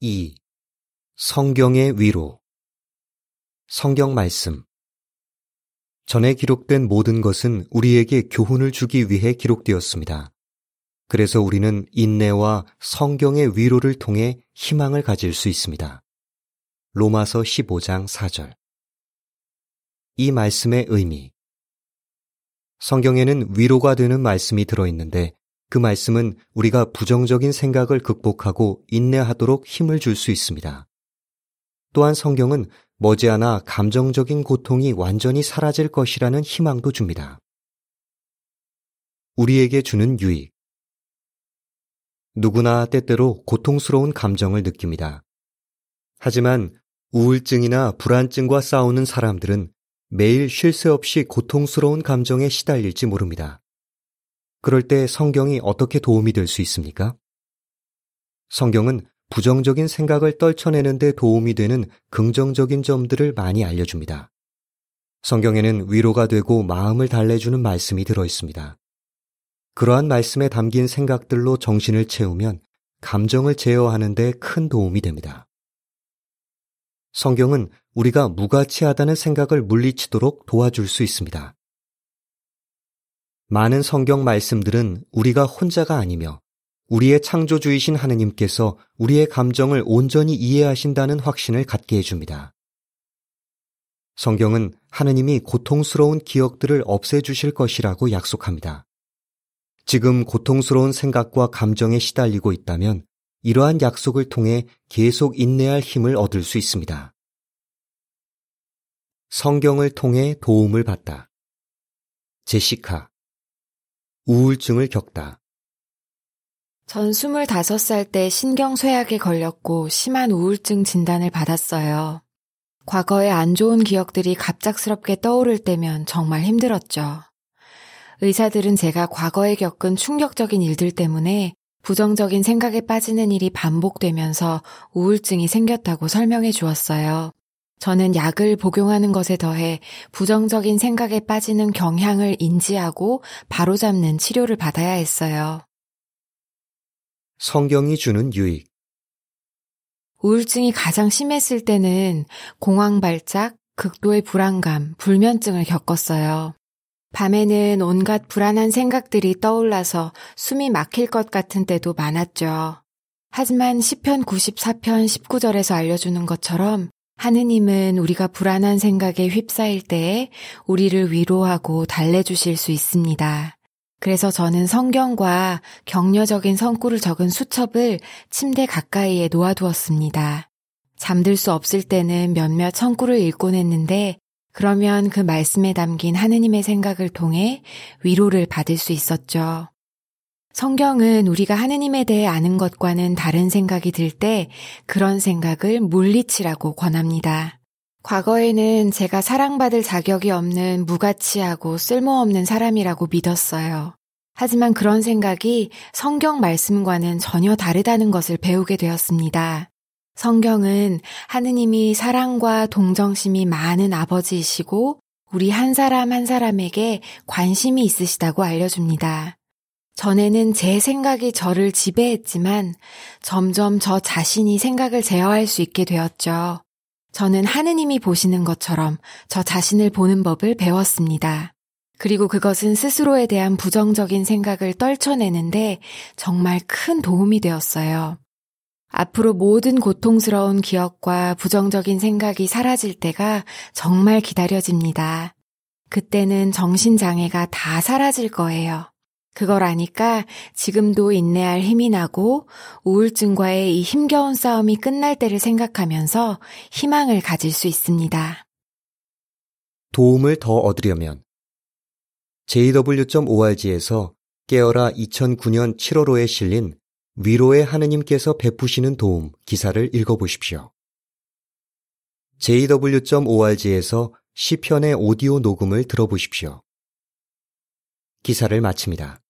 2. 성경의 위로 성경 말씀 전에 기록된 모든 것은 우리에게 교훈을 주기 위해 기록되었습니다. 그래서 우리는 인내와 성경의 위로를 통해 희망을 가질 수 있습니다. 로마서 15장 4절 이 말씀의 의미 성경에는 위로가 되는 말씀이 들어있는데 그 말씀은 우리가 부정적인 생각을 극복하고 인내하도록 힘을 줄 수 있습니다. 또한 성경은 머지않아 감정적인 고통이 완전히 사라질 것이라는 희망도 줍니다. 우리에게 주는 유익. 누구나 때때로 고통스러운 감정을 느낍니다. 하지만 우울증이나 불안증과 싸우는 사람들은 매일 쉴 새 없이 고통스러운 감정에 시달릴지 모릅니다. 그럴 때 성경이 어떻게 도움이 될 수 있습니까? 성경은 부정적인 생각을 떨쳐내는데 도움이 되는 긍정적인 점들을 많이 알려줍니다. 성경에는 위로가 되고 마음을 달래주는 말씀이 들어 있습니다. 그러한 말씀에 담긴 생각들로 정신을 채우면 감정을 제어하는데 큰 도움이 됩니다. 성경은 우리가 무가치하다는 생각을 물리치도록 도와줄 수 있습니다. 많은 성경 말씀들은 우리가 혼자가 아니며 우리의 창조주이신 하느님께서 우리의 감정을 온전히 이해하신다는 확신을 갖게 해줍니다. 성경은 하느님이 고통스러운 기억들을 없애주실 것이라고 약속합니다. 지금 고통스러운 생각과 감정에 시달리고 있다면 이러한 약속을 통해 계속 인내할 힘을 얻을 수 있습니다. 성경을 통해 도움을 받다. 제시카 우울증을 겪다. 전 25살 때 신경쇠약에 걸렸고 심한 우울증 진단을 받았어요. 과거의 안 좋은 기억들이 갑작스럽게 떠오를 때면 정말 힘들었죠. 의사들은 제가 과거에 겪은 충격적인 일들 때문에 부정적인 생각에 빠지는 일이 반복되면서 우울증이 생겼다고 설명해 주었어요. 저는 약을 복용하는 것에 더해 부정적인 생각에 빠지는 경향을 인지하고 바로잡는 치료를 받아야 했어요. 성경이 주는 유익. 우울증이 가장 심했을 때는 공황 발작, 극도의 불안감, 불면증을 겪었어요. 밤에는 온갖 불안한 생각들이 떠올라서 숨이 막힐 것 같은 때도 많았죠. 하지만 시편 94편 19절에서 알려주는 것처럼 하느님은 우리가 불안한 생각에 휩싸일 때에 우리를 위로하고 달래주실 수 있습니다. 그래서 저는 성경과 격려적인 성구를 적은 수첩을 침대 가까이에 놓아두었습니다. 잠들 수 없을 때는 몇몇 성구를 읽곤 했는데 그러면 그 말씀에 담긴 하느님의 생각을 통해 위로를 받을 수 있었죠. 성경은 우리가 하느님에 대해 아는 것과는 다른 생각이 들 때 그런 생각을 물리치라고 권합니다. 과거에는 제가 사랑받을 자격이 없는 무가치하고 쓸모없는 사람이라고 믿었어요. 하지만 그런 생각이 성경 말씀과는 전혀 다르다는 것을 배우게 되었습니다. 성경은 하느님이 사랑과 동정심이 많은 아버지이시고 우리 한 사람 한 사람에게 관심이 있으시다고 알려줍니다. 전에는 제 생각이 저를 지배했지만 점점 저 자신이 생각을 제어할 수 있게 되었죠. 저는 하느님이 보시는 것처럼 저 자신을 보는 법을 배웠습니다. 그리고 그것은 스스로에 대한 부정적인 생각을 떨쳐내는데 정말 큰 도움이 되었어요. 앞으로 모든 고통스러운 기억과 부정적인 생각이 사라질 때가 정말 기다려집니다. 그때는 정신장애가 다 사라질 거예요. 그걸 아니까 지금도 인내할 힘이 나고 우울증과의 이 힘겨운 싸움이 끝날 때를 생각하면서 희망을 가질 수 있습니다. 도움을 더 얻으려면 jw.org에서 깨어라 2009년 7월호에 실린 위로의 하느님께서 베푸시는 도움 기사를 읽어보십시오. jw.org에서 시편의 오디오 녹음을 들어보십시오. 기사를 마칩니다.